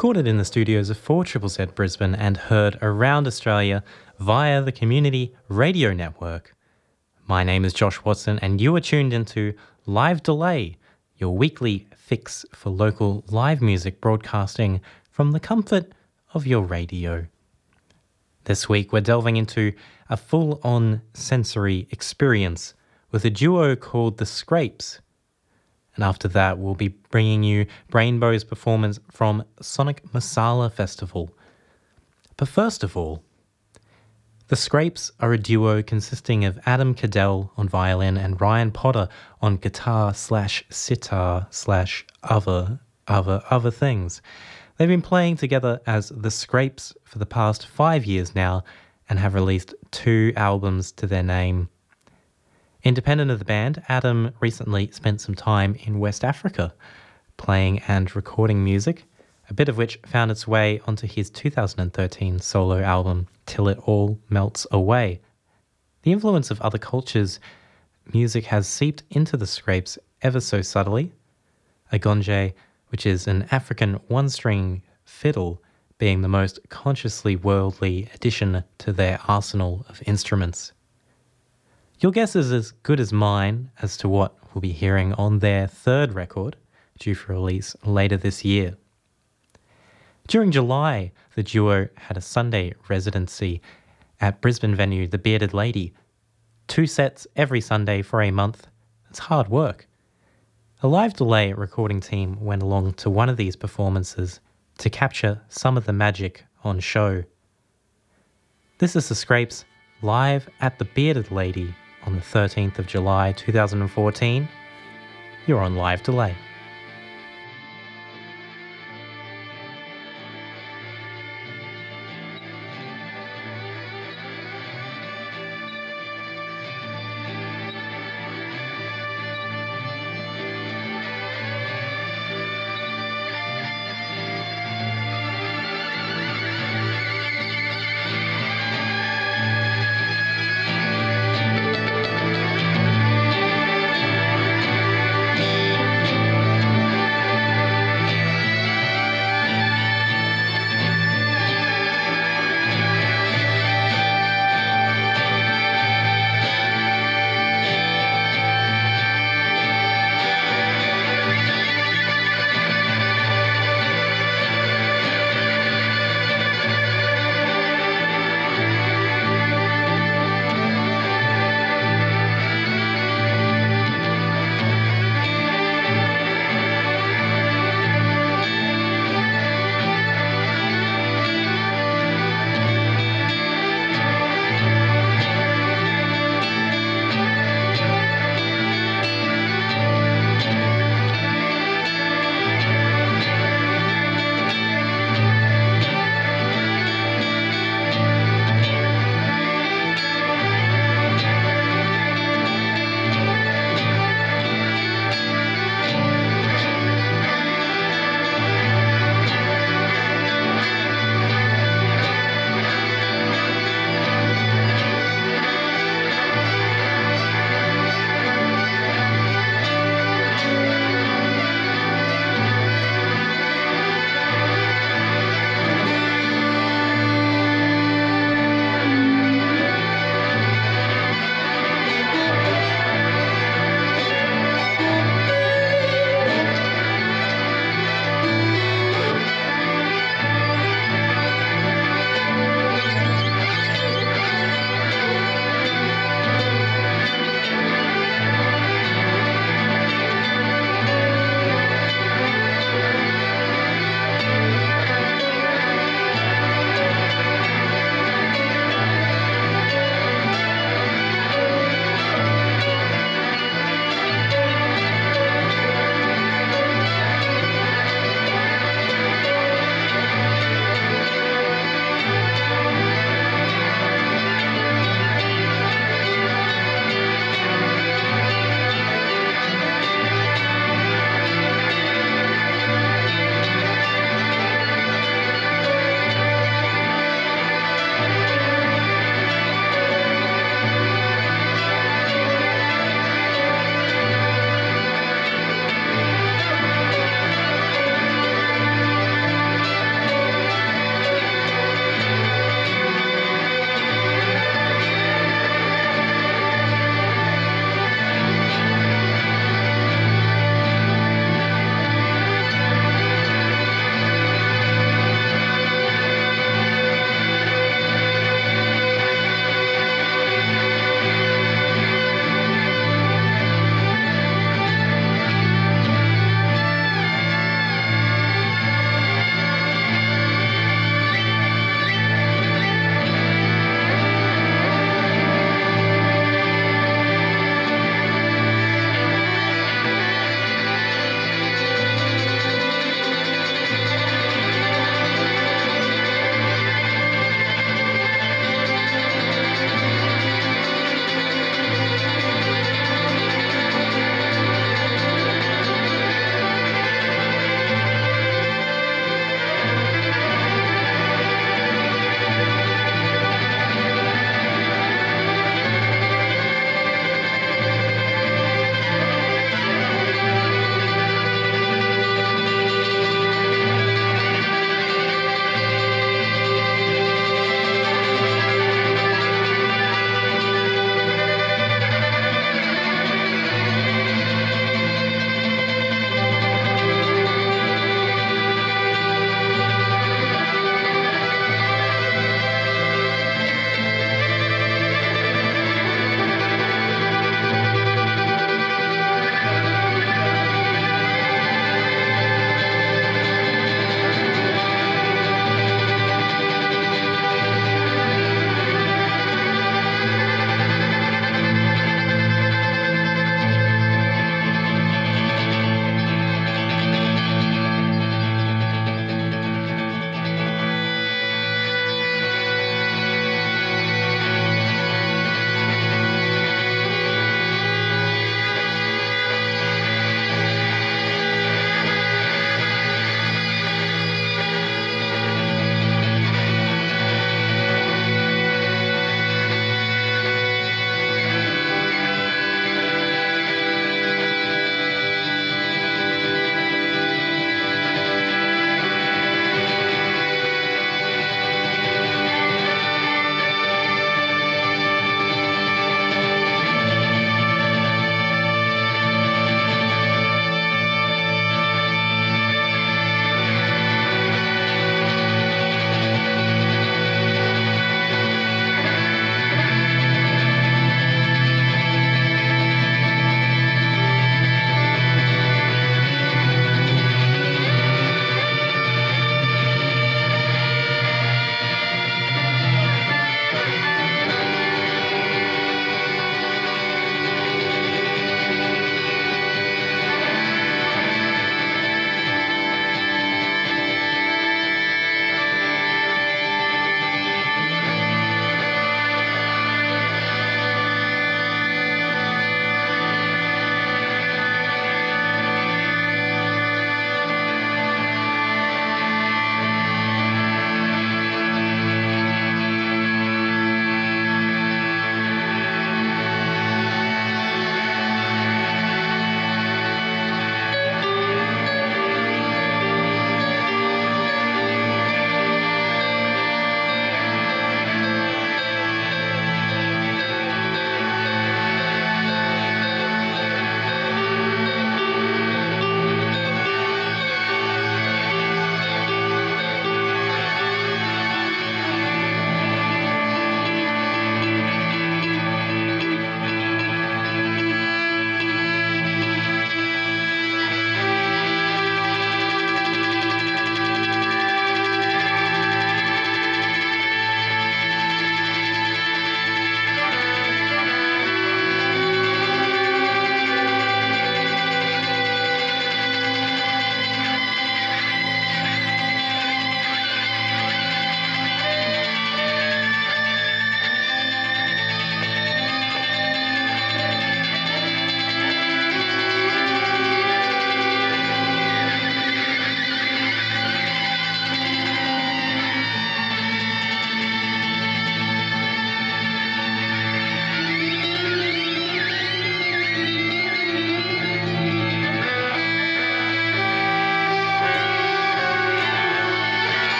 Recorded in the studios of 4 Z Brisbane and heard around Australia via the Community Radio Network. My name is Josh Watson, and you are tuned into Live Delay, your weekly fix for local live music broadcasting from the comfort of your radio. This week, we're delving into a full on sensory experience with a duo called The Scrapes. And after that, we'll be bringing you Brainbow's performance from Sonic Masala Festival. But first of all, the Scrapes are a duo consisting of Adam Cadell on violin and Ryan Potter on guitar slash sitar slash other other other things. They've been playing together as The Scrapes for the past five years now and have released two albums to their name. Independent of the band, Adam recently spent some time in West Africa playing and recording music, a bit of which found its way onto his 2013 solo album, Till It All Melts Away. The influence of other cultures' music has seeped into the scrapes ever so subtly. A gonje, which is an African one string fiddle, being the most consciously worldly addition to their arsenal of instruments. Your guess is as good as mine as to what we'll be hearing on their third record, due for release later this year. During July, the duo had a Sunday residency at Brisbane venue The Bearded Lady. Two sets every Sunday for a month. It's hard work. A live delay recording team went along to one of these performances to capture some of the magic on show. This is the Scrapes live at The Bearded Lady on the 13th of July 2014. You're on live delay.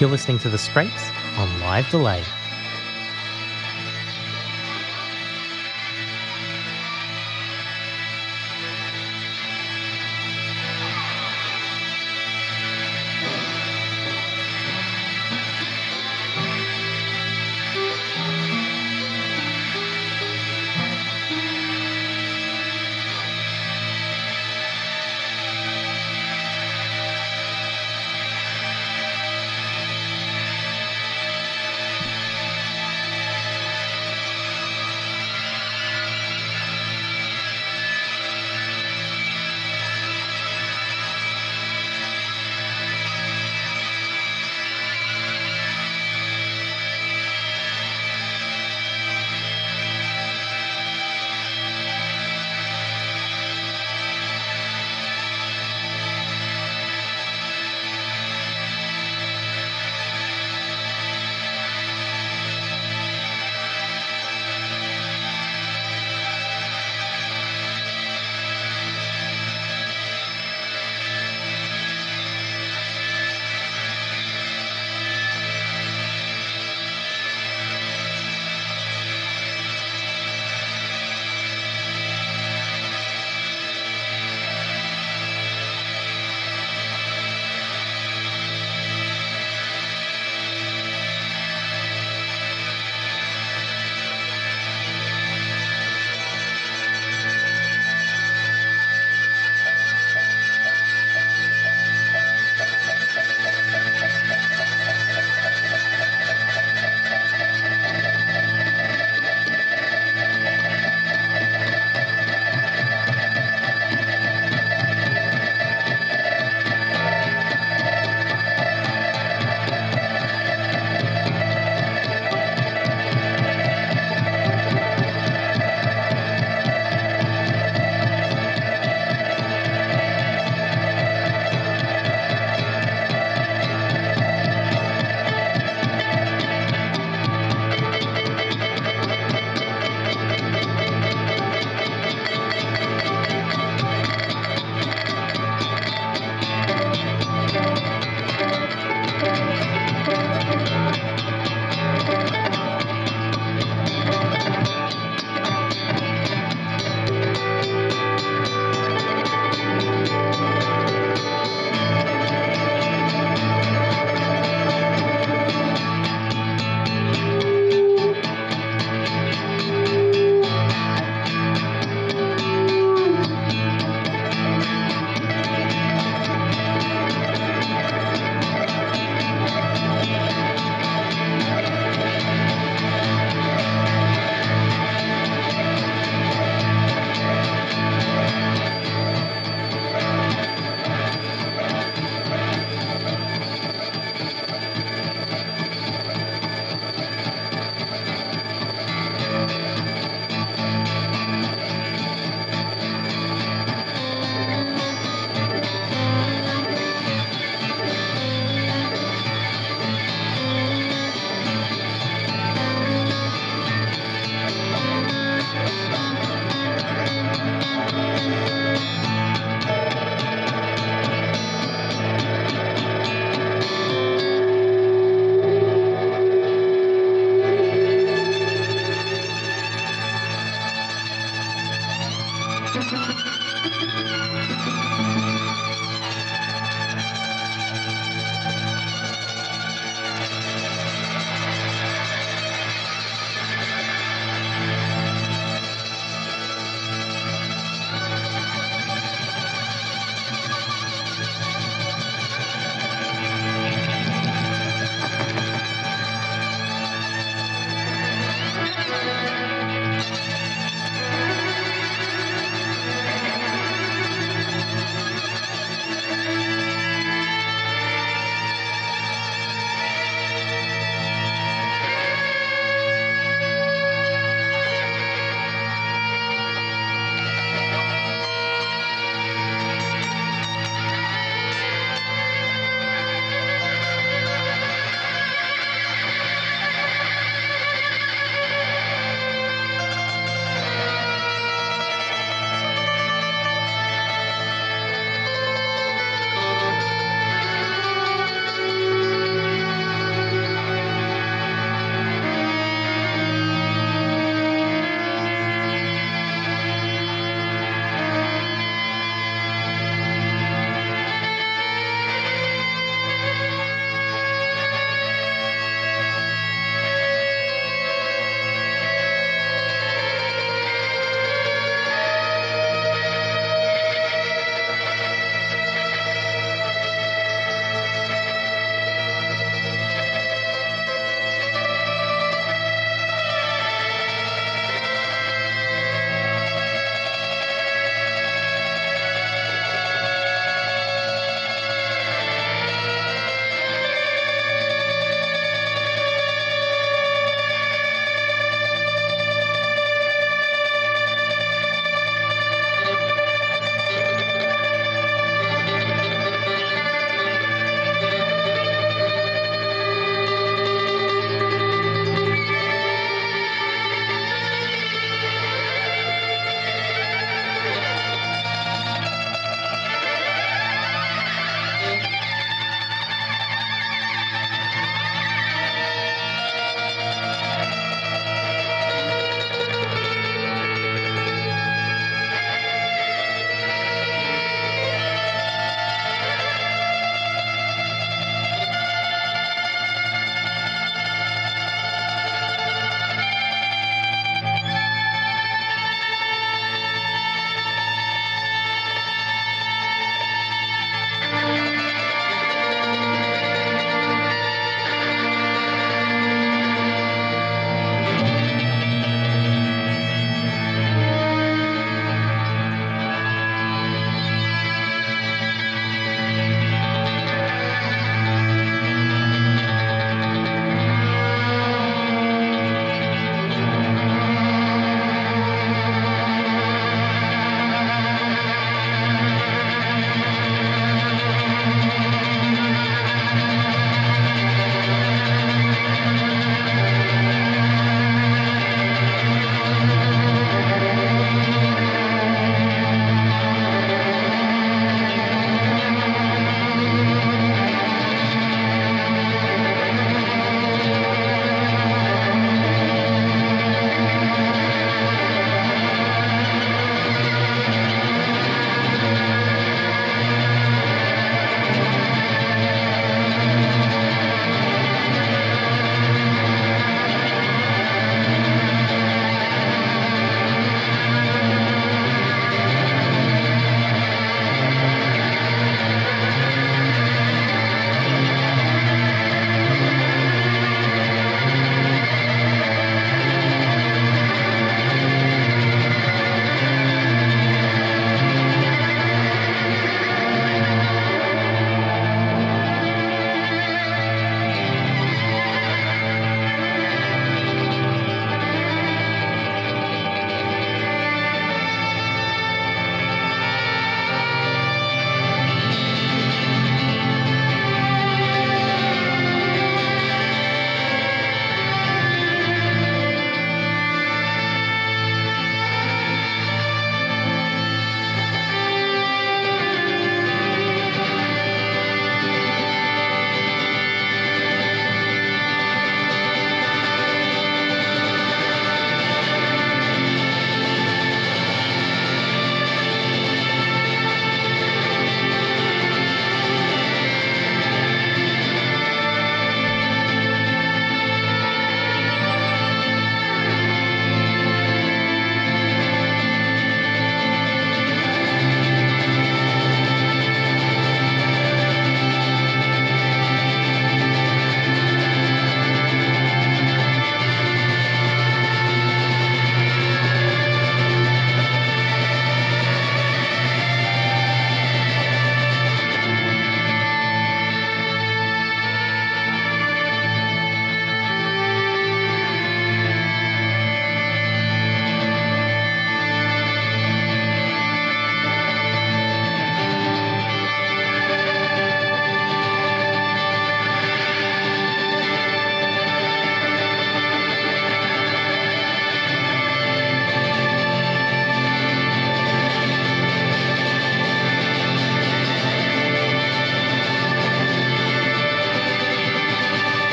You're listening to The Scrapes on Live Delay.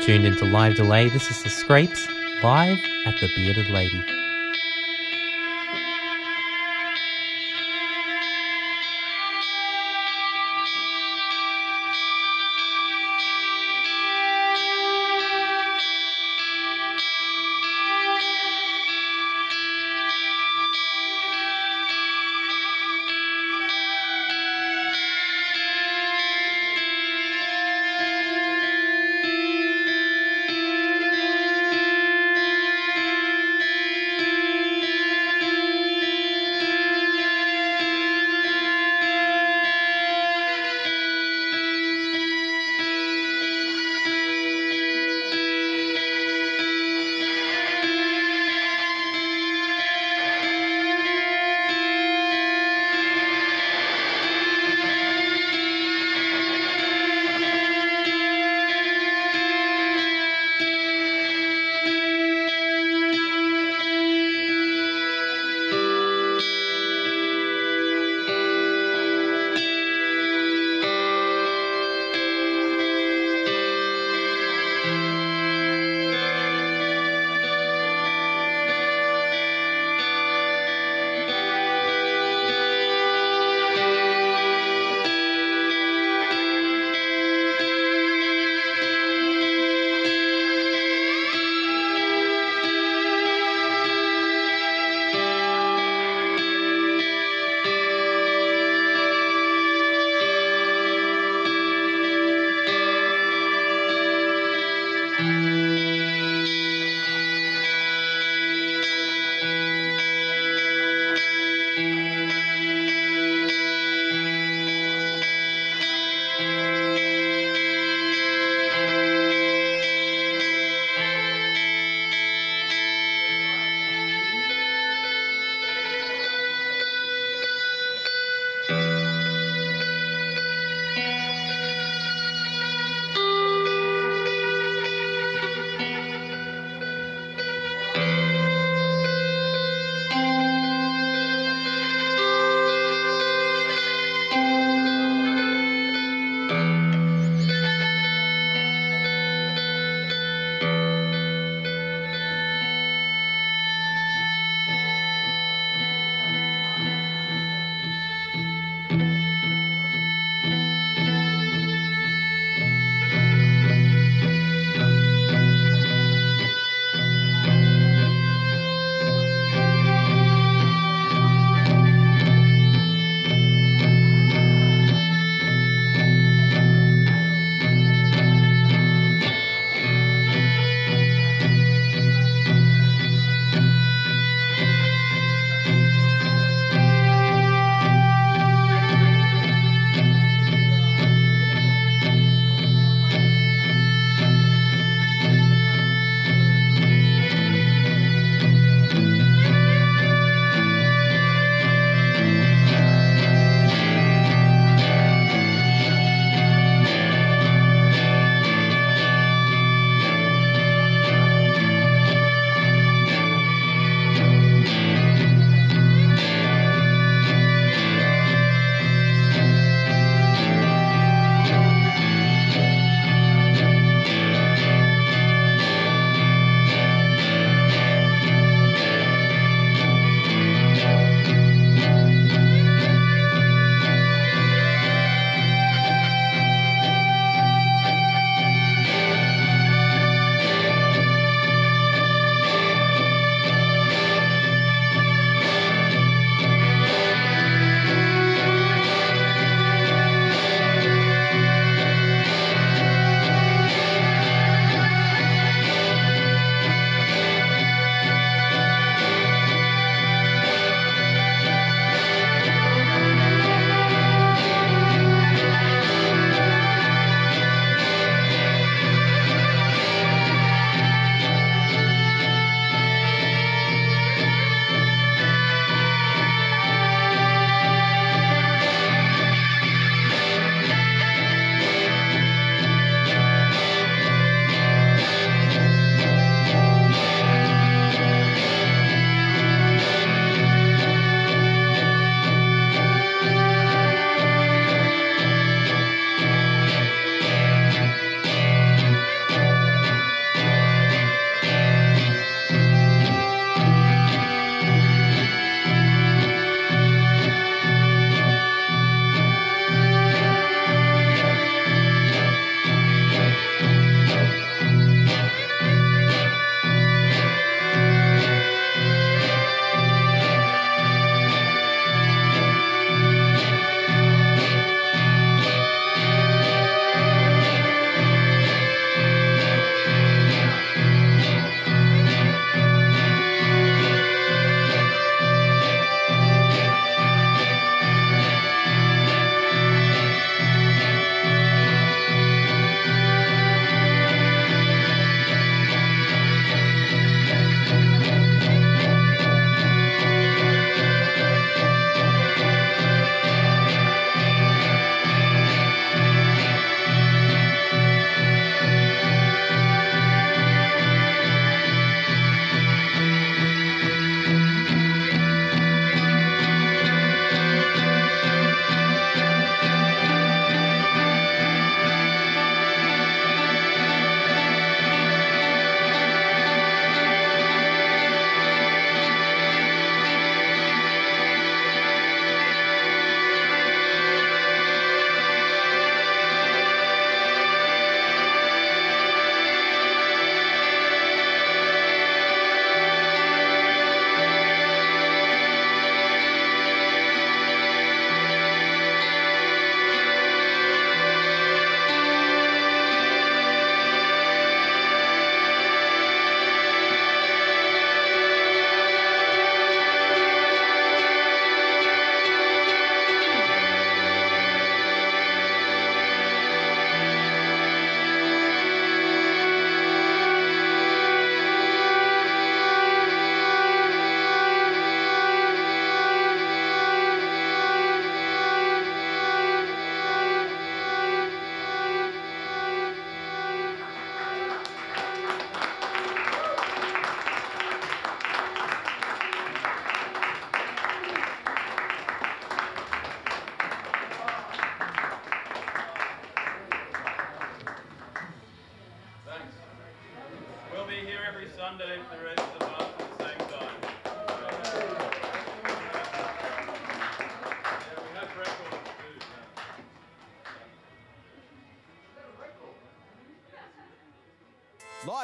Tuned into Live Delay. This is The Scrapes, live at the Bearded Lady.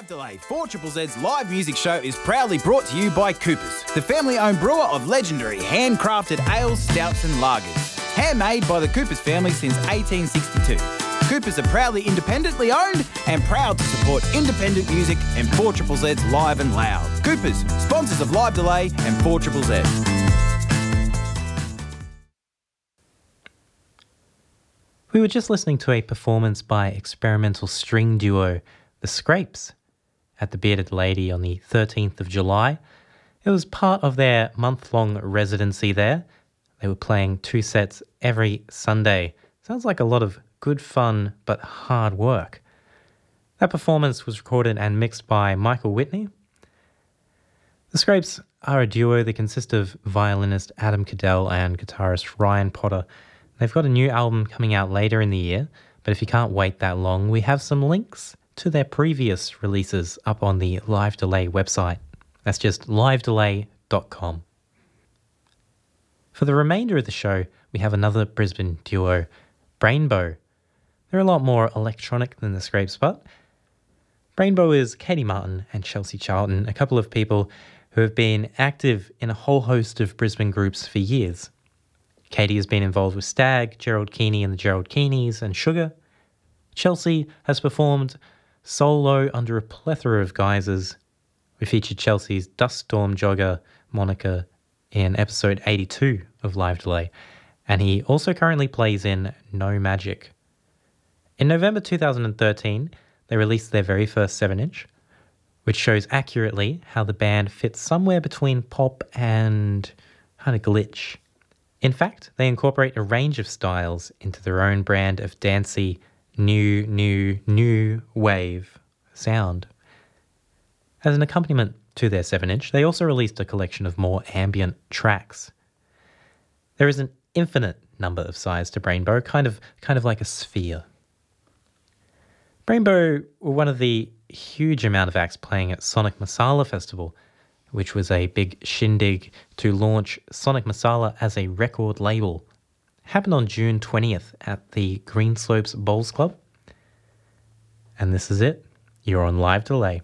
Live Delay 4 Triple Z's live music show is proudly brought to you by Coopers, the family owned brewer of legendary handcrafted ales, stouts, and lagers. Handmade by the Coopers family since 1862. Coopers are proudly independently owned and proud to support independent music and 4 Triple Z's live and loud. Coopers, sponsors of Live Delay and 4 Triple Z's. We were just listening to a performance by experimental string duo The Scrapes at the Bearded Lady on the 13th of July. It was part of their month long residency there. They were playing two sets every Sunday. Sounds like a lot of good fun but hard work. That performance was recorded and mixed by Michael Whitney. The Scrapes are a duo that consist of violinist Adam Cadell and guitarist Ryan Potter. They've got a new album coming out later in the year, but if you can't wait that long, we have some links to their previous releases up on the Live Delay website. That's just livedelay.com. For the remainder of the show, we have another Brisbane duo, Brainbow. They're a lot more electronic than the Scrapes, but Brainbow is Katie Martin and Chelsea Charlton, a couple of people who have been active in a whole host of Brisbane groups for years. Katie has been involved with Stag, Gerald Keeney and the Gerald Keeneys, and Sugar. Chelsea has performed solo under a plethora of guises. We featured Chelsea's Dust Storm Jogger Monica, in episode 82 of Live Delay, and he also currently plays in No Magic. In November 2013, they released their very first 7 inch, which shows accurately how the band fits somewhere between pop and kind of glitch. In fact, they incorporate a range of styles into their own brand of dancey, new, new, new wave sound. As an accompaniment to their 7 inch, they also released a collection of more ambient tracks. There is an infinite number of sides to Brainbow, kind of, kind of like a sphere. Brainbow were one of the huge amount of acts playing at Sonic Masala Festival which was a big shindig to launch Sonic Masala as a record label happened on June 20th at the Greenslopes Bowls Club. And this is it. You're on live delay.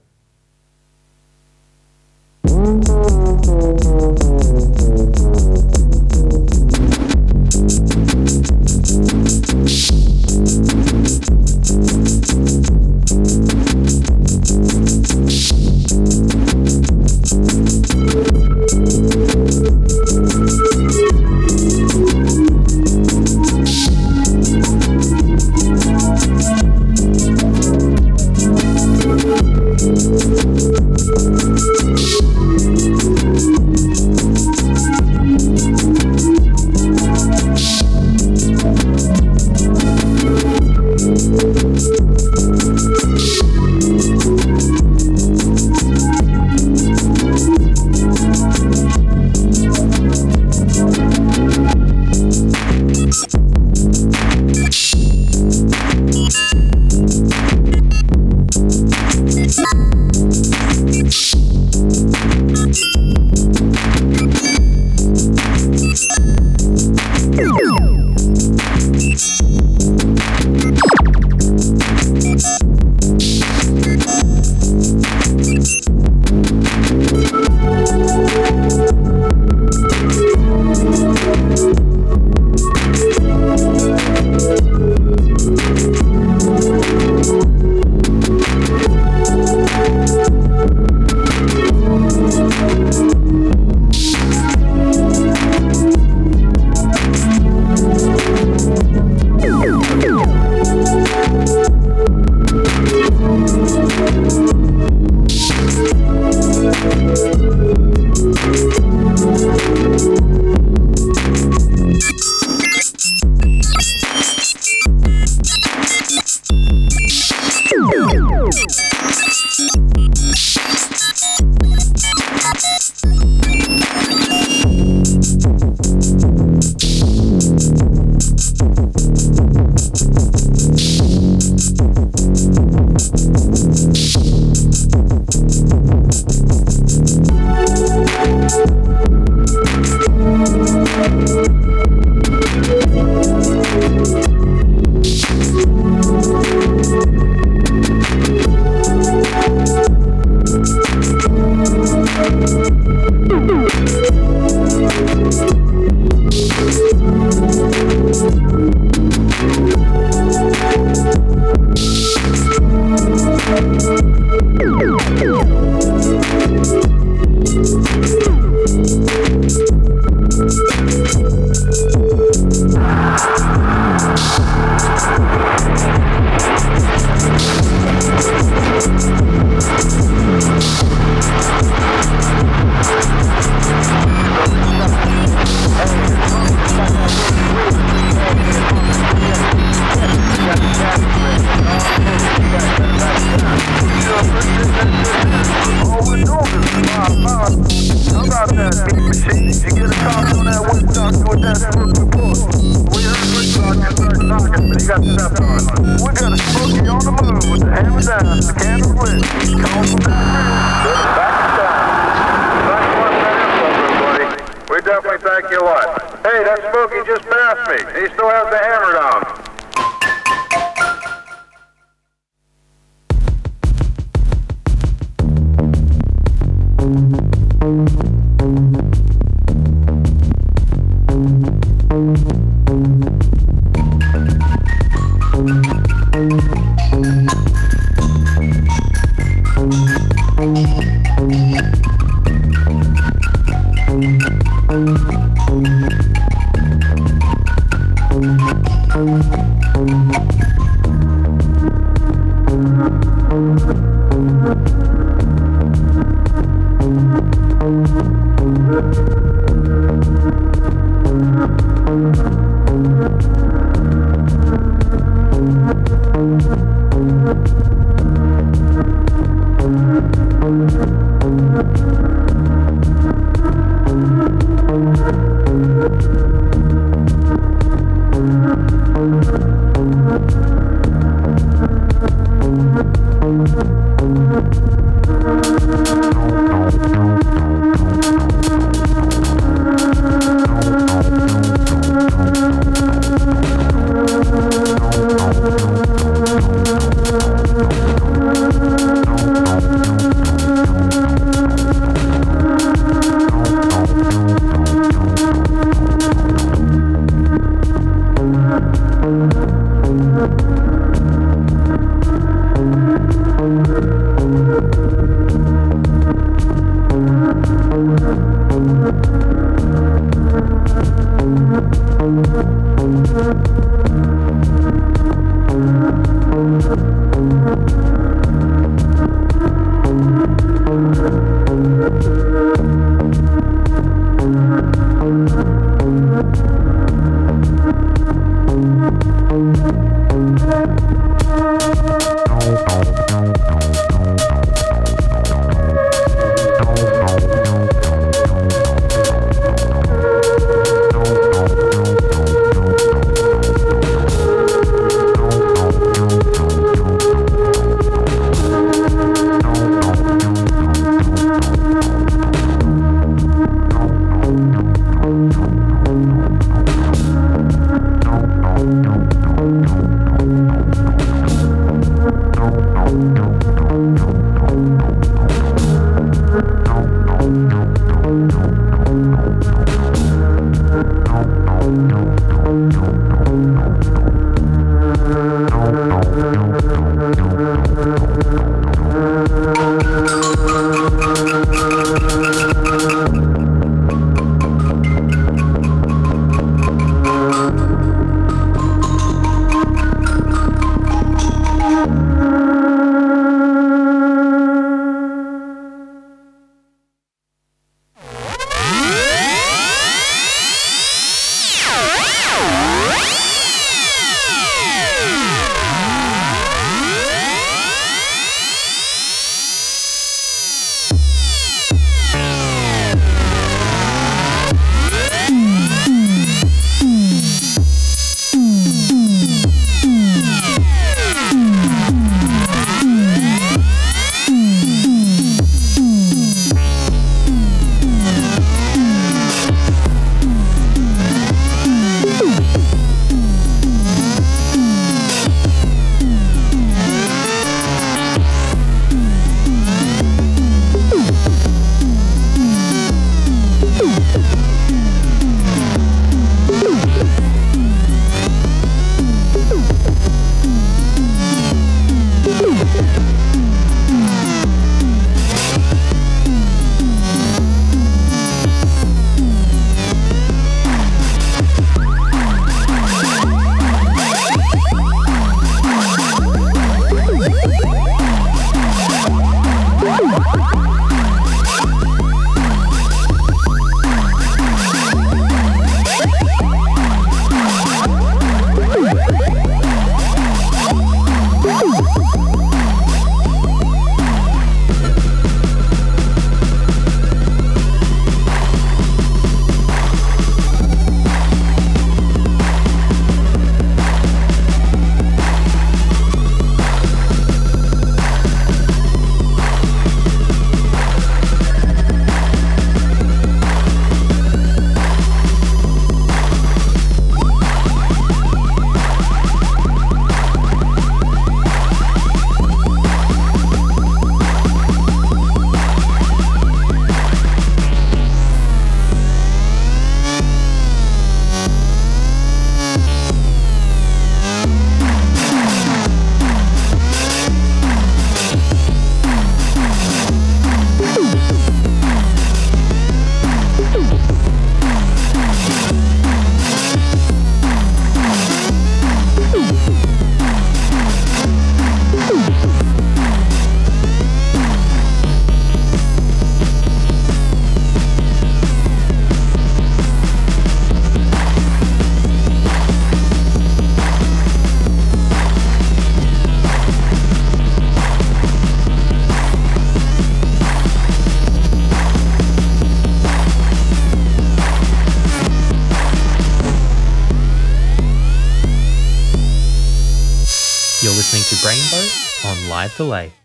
Live Delay.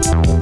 Don't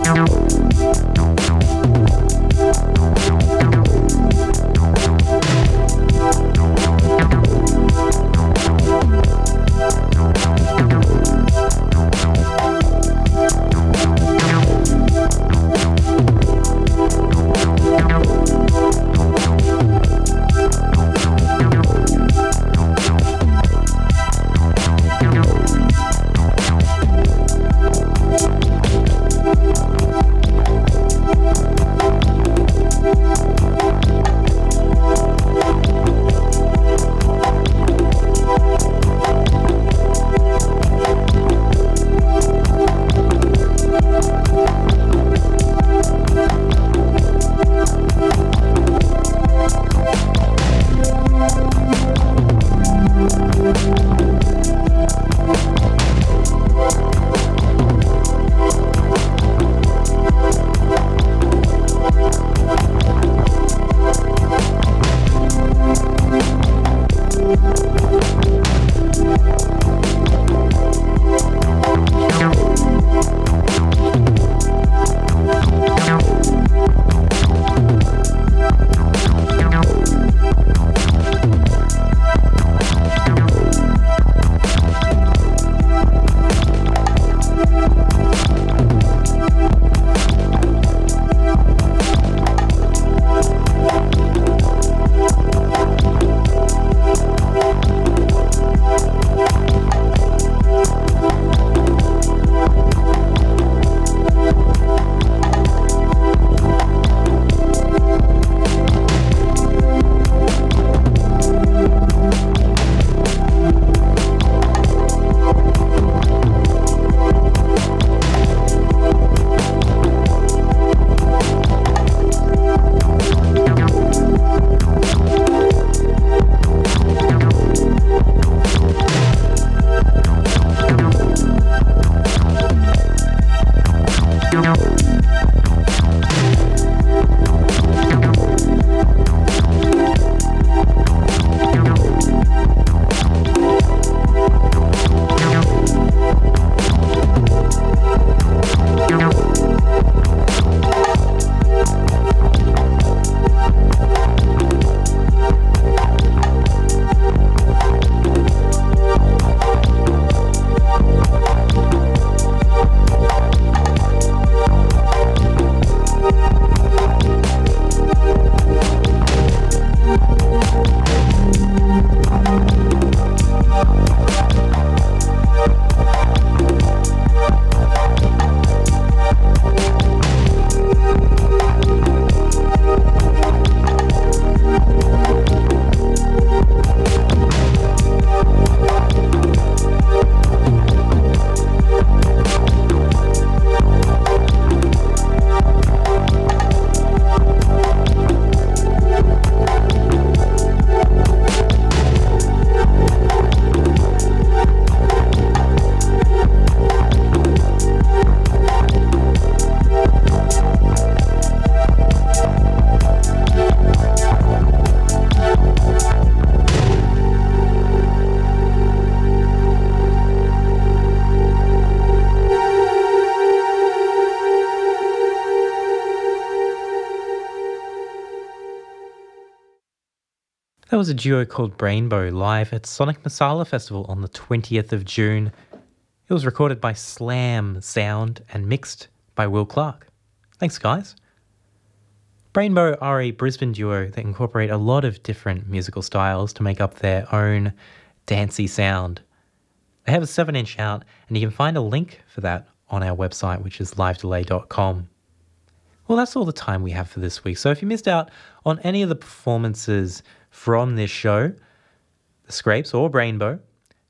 That was a duo called Brainbow live at Sonic Masala Festival on the 20th of June. It was recorded by Slam Sound and mixed by Will Clark. Thanks, guys. Brainbow are a Brisbane duo that incorporate a lot of different musical styles to make up their own dancey sound. They have a 7 inch out, and you can find a link for that on our website, which is livedelay.com. Well, that's all the time we have for this week. So if you missed out on any of the performances from this show, The Scrapes or Brainbow,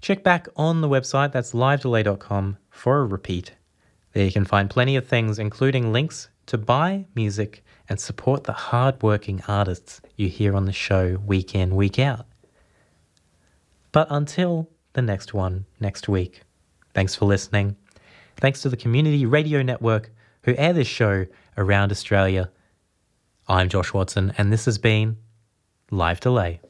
check back on the website, that's livedelay.com, for a repeat. There you can find plenty of things, including links to buy music and support the hard-working artists you hear on the show week in, week out. But until the next one next week, thanks for listening. Thanks to the Community Radio Network who air this show around Australia. I'm Josh Watson, and this has been Live Delay.